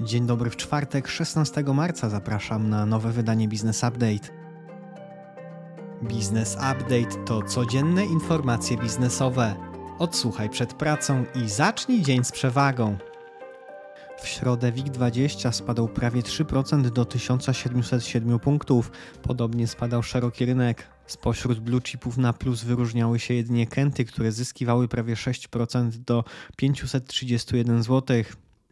Dzień dobry w czwartek, 16 marca. Zapraszam na nowe wydanie Business Update. Business Update to codzienne informacje biznesowe. Odsłuchaj przed pracą i zacznij dzień z przewagą. W środę WIG20 spadał prawie 3% do 1707 punktów. Podobnie spadał szeroki rynek. Spośród blue chipów na plus wyróżniały się jedynie Kenty, które zyskiwały prawie 6% do 531 zł.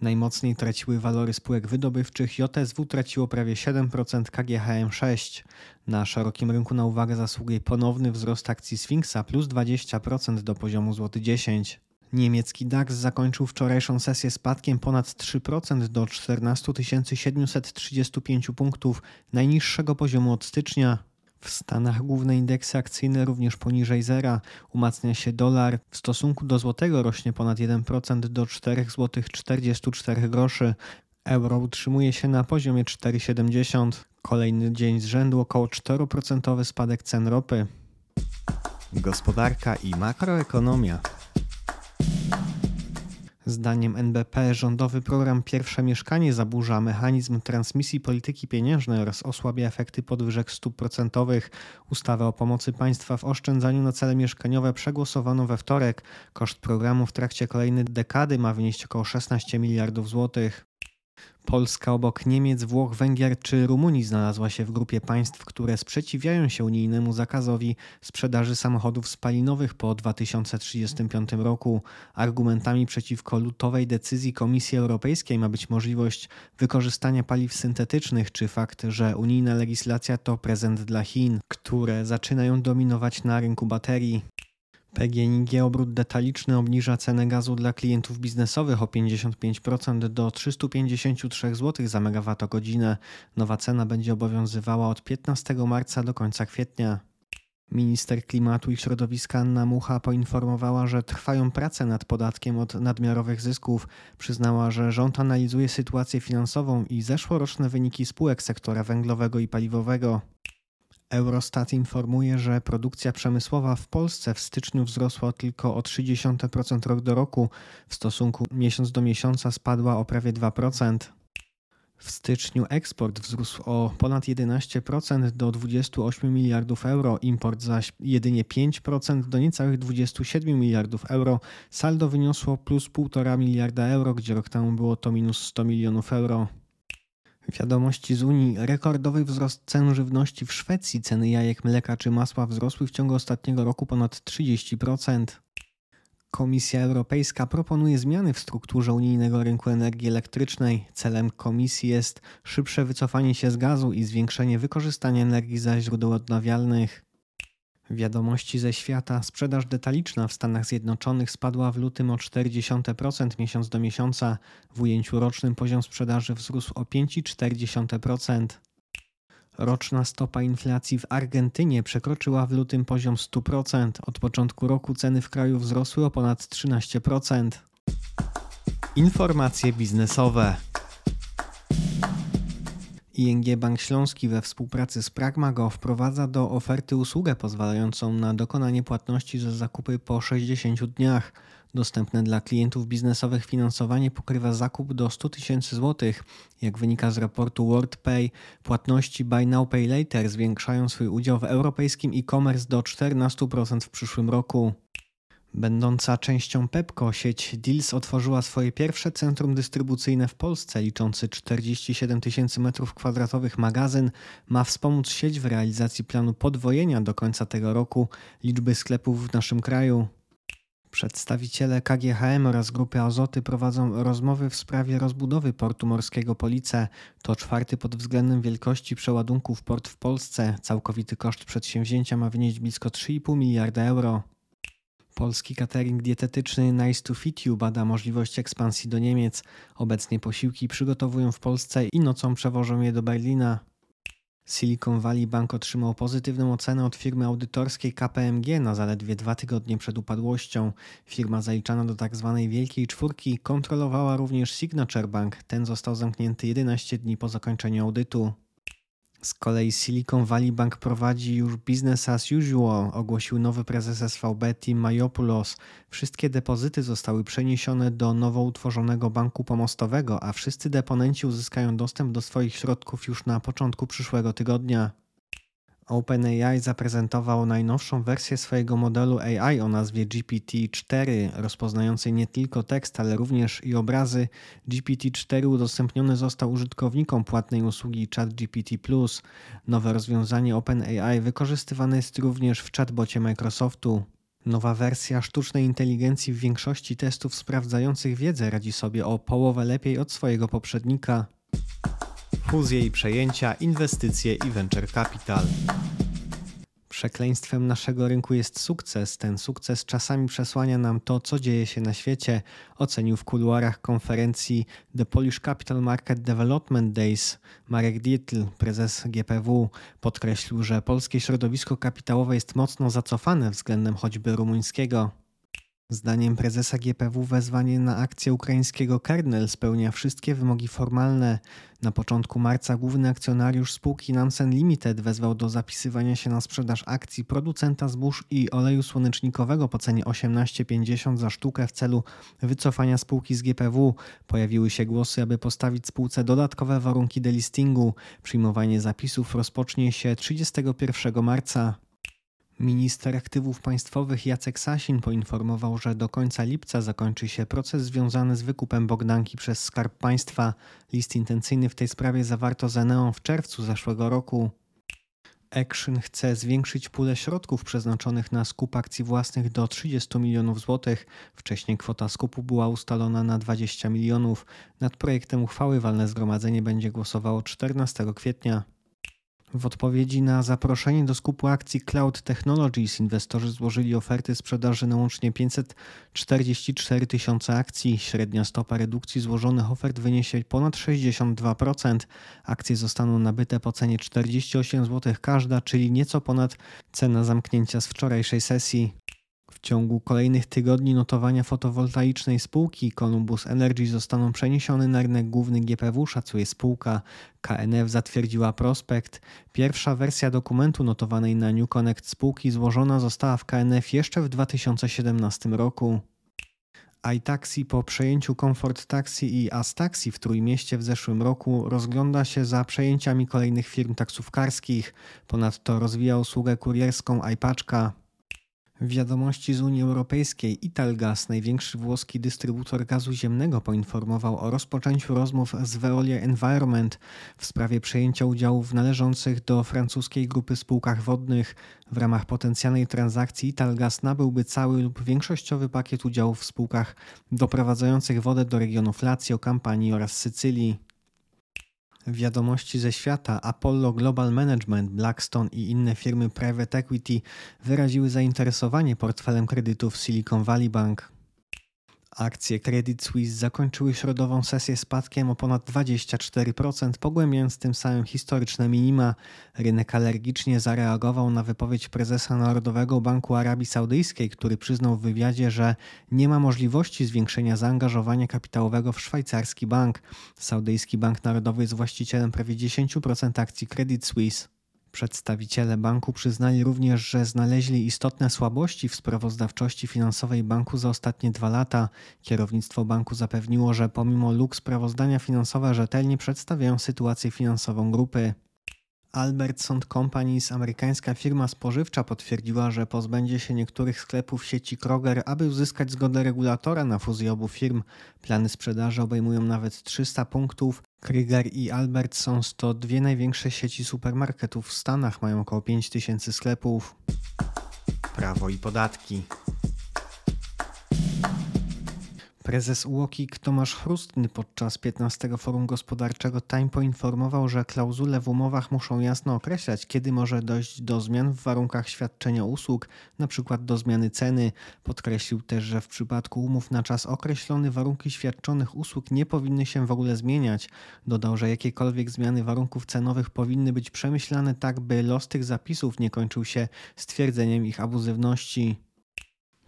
Najmocniej traciły walory spółek wydobywczych, JSW traciło prawie 7%, KGHM 6%. Na szerokim rynku na uwagę zasługuje ponowny wzrost akcji Sfinksa plus 20% do poziomu złoty 10. Niemiecki DAX zakończył wczorajszą sesję spadkiem ponad 3% do 14 735 punktów, najniższego poziomu od stycznia. W Stanach główne indeksy akcyjne również poniżej zera. Umacnia się dolar. W stosunku do złotego rośnie ponad 1% do 4,44 zł. Euro utrzymuje się na poziomie 4,70. Kolejny dzień z rzędu około 4% spadek cen ropy. Gospodarka i makroekonomia. Zdaniem NBP rządowy program Pierwsze Mieszkanie zaburza mechanizm transmisji polityki pieniężnej oraz osłabia efekty podwyżek stóp procentowych. Ustawę o pomocy państwa w oszczędzaniu na cele mieszkaniowe przegłosowano we wtorek. Koszt programu w trakcie kolejnej dekady ma wynieść około 16 miliardów złotych. Polska obok Niemiec, Włoch, Węgier czy Rumunii znalazła się w grupie państw, które sprzeciwiają się unijnemu zakazowi sprzedaży samochodów spalinowych po 2035 roku. Argumentami przeciwko lutowej decyzji Komisji Europejskiej ma być możliwość wykorzystania paliw syntetycznych czy fakt, że unijna legislacja to prezent dla Chin, które zaczynają dominować na rynku baterii. PGNiG obrót detaliczny obniża cenę gazu dla klientów biznesowych o 55% do 353 zł za megawattogodzinę. Nowa cena będzie obowiązywała od 15 marca do końca kwietnia. Minister Klimatu i Środowiska Anna Mucha poinformowała, że trwają prace nad podatkiem od nadmiarowych zysków. Przyznała, że rząd analizuje sytuację finansową i zeszłoroczne wyniki spółek sektora węglowego i paliwowego. Eurostat informuje, że produkcja przemysłowa w Polsce w styczniu wzrosła tylko o 0,3% rok do roku. W stosunku miesiąc do miesiąca spadła o prawie 2%. W styczniu eksport wzrósł o ponad 11% do 28 miliardów euro, import zaś jedynie 5% do niecałych 27 miliardów euro. Saldo wyniosło plus 1,5 miliarda euro, gdzie rok temu było to minus 100 milionów euro. Wiadomości z Unii. Rekordowy wzrost cen żywności w Szwecji. Ceny jajek, mleka czy masła wzrosły w ciągu ostatniego roku ponad 30%. Komisja Europejska proponuje zmiany w strukturze unijnego rynku energii elektrycznej. Celem komisji jest szybsze wycofanie się z gazu i zwiększenie wykorzystania energii ze źródeł odnawialnych. Wiadomości ze świata. Sprzedaż detaliczna w Stanach Zjednoczonych spadła w lutym o 0,4% miesiąc do miesiąca. W ujęciu rocznym poziom sprzedaży wzrósł o 5,4%. Roczna stopa inflacji w Argentynie przekroczyła w lutym poziom 100%. Od początku roku ceny w kraju wzrosły o ponad 13%. Informacje biznesowe. ING Bank Śląski we współpracy z Pragmago wprowadza do oferty usługę pozwalającą na dokonanie płatności za zakupy po 60 dniach. Dostępne dla klientów biznesowych finansowanie pokrywa zakup do 100 tysięcy złotych. Jak wynika z raportu WorldPay, płatności Buy Now Pay Later zwiększają swój udział w europejskim e-commerce do 14% w przyszłym roku. Będąca częścią Pepco, sieć Deals otworzyła swoje pierwsze centrum dystrybucyjne w Polsce, liczący 47 tysięcy m2 magazyn, ma wspomóc sieć w realizacji planu podwojenia do końca tego roku liczby sklepów w naszym kraju. Przedstawiciele KGHM oraz Grupy Azoty prowadzą rozmowy w sprawie rozbudowy portu morskiego Police. To czwarty pod względem wielkości przeładunków port w Polsce. Całkowity koszt przedsięwzięcia ma wynieść blisko 3,5 miliarda euro. Polski catering dietetyczny Nice to Fit You bada możliwość ekspansji do Niemiec. Obecnie posiłki przygotowują w Polsce i nocą przewożą je do Berlina. Silicon Valley Bank otrzymał pozytywną ocenę od firmy audytorskiej KPMG na zaledwie dwa tygodnie przed upadłością. Firma zaliczana do tzw. Tak Wielkiej Czwórki kontrolowała również Signature Bank. Ten został zamknięty 11 dni po zakończeniu audytu. Z kolei Silicon Valley Bank prowadzi już business as usual, ogłosił nowy prezes SVB Tim Mayopoulos. Wszystkie depozyty zostały przeniesione do nowo utworzonego banku pomostowego, a wszyscy deponenci uzyskają dostęp do swoich środków już na początku przyszłego tygodnia. OpenAI zaprezentował najnowszą wersję swojego modelu AI o nazwie GPT-4, rozpoznającej nie tylko tekst, ale również i obrazy. GPT-4 udostępniony został użytkownikom płatnej usługi ChatGPT+. Nowe rozwiązanie OpenAI wykorzystywane jest również w chatbocie Microsoftu. Nowa wersja sztucznej inteligencji w większości testów sprawdzających wiedzę radzi sobie o połowę lepiej od swojego poprzednika fuzje i przejęcia, inwestycje i venture capital. Przekleństwem naszego rynku jest sukces. Ten sukces czasami przesłania nam to, co dzieje się na świecie, ocenił w kuluarach konferencji The Polish Capital Market Development Days Marek Dietl, prezes GPW. Podkreślił, że polskie środowisko kapitałowe jest mocno zacofane względem choćby rumuńskiego. Zdaniem prezesa GPW wezwanie na akcję ukraińskiego Kernel spełnia wszystkie wymogi formalne. Na początku marca główny akcjonariusz spółki Nansen Limited wezwał do zapisywania się na sprzedaż akcji producenta zbóż i oleju słonecznikowego po cenie 18,50 za sztukę w celu wycofania spółki z GPW. Pojawiły się głosy, aby postawić spółce dodatkowe warunki delistingu. Przyjmowanie zapisów rozpocznie się 31 marca. Minister aktywów państwowych Jacek Sasin poinformował, że do końca lipca zakończy się proces związany z wykupem Bogdanki przez Skarb Państwa. List intencyjny w tej sprawie zawarto z Eneą w czerwcu zeszłego roku. Action chce zwiększyć pulę środków przeznaczonych na skup akcji własnych do 30 milionów złotych. Wcześniej kwota skupu była ustalona na 20 milionów. Nad projektem uchwały walne zgromadzenie będzie głosowało 14 kwietnia. W odpowiedzi na zaproszenie do skupu akcji Cloud Technologies inwestorzy złożyli oferty sprzedaży na łącznie 544 tysiące akcji. Średnia stopa redukcji złożonych ofert wyniesie ponad 62%. Akcje zostaną nabyte po cenie 48 zł każda, czyli nieco ponad cena zamknięcia z wczorajszej sesji. W ciągu kolejnych tygodni notowania fotowoltaicznej spółki Columbus Energy zostaną przeniesione na rynek główny GPW, szacuje spółka. KNF zatwierdziła prospekt. Pierwsza wersja dokumentu notowanej na New Connect spółki złożona została w KNF jeszcze w 2017 roku iTaxi po przejęciu Comfort Taxi i As Taxi w Trójmieście w zeszłym roku rozgląda się za przejęciami kolejnych firm taksówkarskich. Ponadto rozwija usługę kurierską iPaczka. Wiadomości z Unii Europejskiej Italgas, największy włoski dystrybutor gazu ziemnego, poinformował o rozpoczęciu rozmów z Veolia Environment w sprawie przejęcia udziałów należących do francuskiej grupy spółkach wodnych. W ramach potencjalnej transakcji Italgas nabyłby cały lub większościowy pakiet udziałów w spółkach doprowadzających wodę do regionów Lazio, Kampanii oraz Sycylii. Wiadomości ze świata Apollo Global Management, Blackstone i inne firmy private equity wyraziły zainteresowanie portfelem kredytów Silicon Valley Bank. Akcje Credit Suisse zakończyły środową sesję spadkiem o ponad 24%, pogłębiając tym samym historyczne minima. Rynek alergicznie zareagował na wypowiedź prezesa Narodowego Banku Arabii Saudyjskiej, który przyznał w wywiadzie, że nie ma możliwości zwiększenia zaangażowania kapitałowego w szwajcarski bank. Saudyjski Bank Narodowy jest właścicielem prawie 10% akcji Credit Suisse. Przedstawiciele banku przyznali również, że znaleźli istotne słabości w sprawozdawczości finansowej banku za ostatnie dwa lata. Kierownictwo banku zapewniło, że pomimo luk sprawozdania finansowe rzetelnie przedstawiają sytuację finansową grupy. Albertson Companies, amerykańska firma spożywcza, potwierdziła, że pozbędzie się niektórych sklepów sieci Kroger, aby uzyskać zgodę regulatora na fuzję obu firm. Plany sprzedaży obejmują nawet 300 punktów. Krieger i Albertsons to dwie największe sieci supermarketów w Stanach, mają około 5000 sklepów. Prawo i podatki. Prezes UOKiK Tomasz Chrustny podczas 15 Forum Gospodarczego Time poinformował, że klauzule w umowach muszą jasno określać, kiedy może dojść do zmian w warunkach świadczenia usług, np. do zmiany ceny. Podkreślił też, że w przypadku umów na czas określony warunki świadczonych usług nie powinny się w ogóle zmieniać. Dodał, że jakiekolwiek zmiany warunków cenowych powinny być przemyślane tak, by los tych zapisów nie kończył się stwierdzeniem ich abuzywności.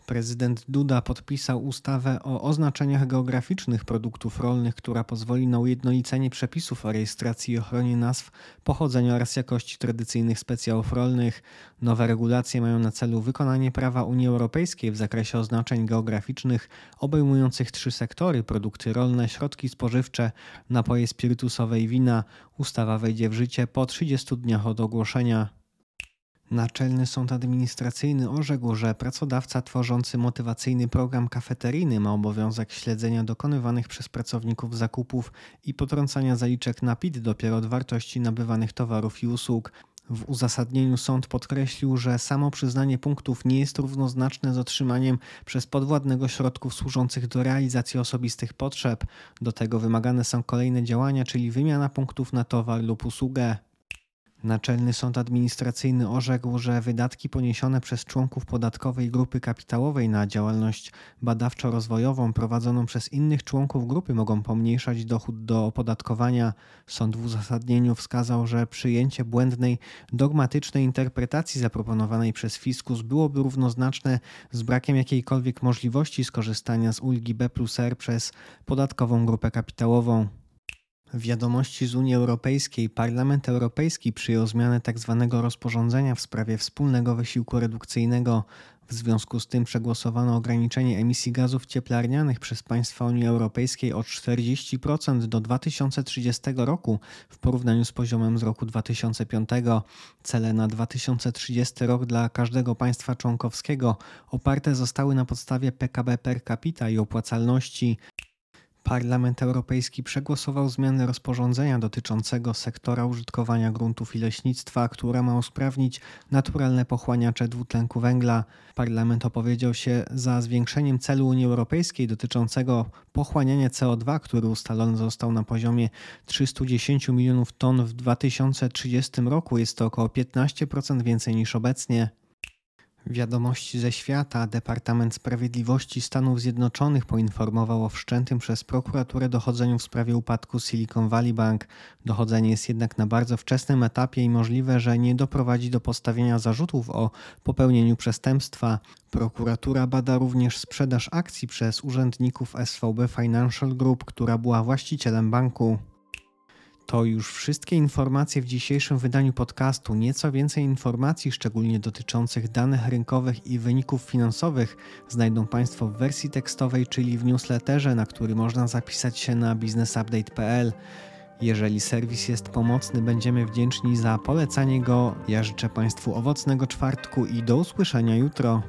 Prezydent Duda podpisał ustawę o oznaczeniach geograficznych produktów rolnych, która pozwoli na ujednolicenie przepisów o rejestracji i ochronie nazw pochodzenia oraz jakości tradycyjnych specjałów rolnych. Nowe regulacje mają na celu wykonanie prawa Unii Europejskiej w zakresie oznaczeń geograficznych obejmujących trzy sektory: produkty rolne, środki spożywcze, napoje spirytusowe i wina. Ustawa wejdzie w życie po 30 dniach od ogłoszenia. Naczelny Sąd Administracyjny orzekł, że pracodawca tworzący motywacyjny program kafeteryjny ma obowiązek śledzenia dokonywanych przez pracowników zakupów i potrącania zaliczek na PIT dopiero od wartości nabywanych towarów i usług. W uzasadnieniu sąd podkreślił, że samo przyznanie punktów nie jest równoznaczne z otrzymaniem przez podwładnego środków służących do realizacji osobistych potrzeb. Do tego wymagane są kolejne działania, czyli wymiana punktów na towar lub usługę. Naczelny Sąd Administracyjny orzekł, że wydatki poniesione przez członków podatkowej grupy kapitałowej na działalność badawczo-rozwojową prowadzoną przez innych członków grupy mogą pomniejszać dochód do opodatkowania. Sąd w uzasadnieniu wskazał, że przyjęcie błędnej, dogmatycznej interpretacji zaproponowanej przez fiskus byłoby równoznaczne z brakiem jakiejkolwiek możliwości skorzystania z ulgi B plus R przez podatkową grupę kapitałową. Wiadomości z Unii Europejskiej Parlament Europejski przyjął zmianę tzw. Tak rozporządzenia w sprawie wspólnego wysiłku redukcyjnego. W związku z tym przegłosowano ograniczenie emisji gazów cieplarnianych przez państwa Unii Europejskiej o 40% do 2030 roku w porównaniu z poziomem z roku 2005. Cele na 2030 rok dla każdego państwa członkowskiego oparte zostały na podstawie PKB per capita i opłacalności. Parlament Europejski przegłosował zmianę rozporządzenia dotyczącego sektora użytkowania gruntów i leśnictwa, które ma usprawnić naturalne pochłaniacze dwutlenku węgla. Parlament opowiedział się za zwiększeniem celu Unii Europejskiej dotyczącego pochłaniania CO2, który ustalony został na poziomie 310 milionów ton w 2030 roku. Jest to około 15% więcej niż obecnie. Wiadomości ze świata Departament Sprawiedliwości Stanów Zjednoczonych poinformował o wszczętym przez prokuraturę dochodzeniu w sprawie upadku Silicon Valley Bank. Dochodzenie jest jednak na bardzo wczesnym etapie i możliwe, że nie doprowadzi do postawienia zarzutów o popełnieniu przestępstwa. Prokuratura bada również sprzedaż akcji przez urzędników SVB Financial Group, która była właścicielem banku. To już wszystkie informacje w dzisiejszym wydaniu podcastu. Nieco więcej informacji, szczególnie dotyczących danych rynkowych i wyników finansowych, znajdą Państwo w wersji tekstowej, czyli w newsletterze, na który można zapisać się na businessupdate.pl. Jeżeli serwis jest pomocny, będziemy wdzięczni za polecanie go. Ja życzę Państwu owocnego czwartku i do usłyszenia jutro.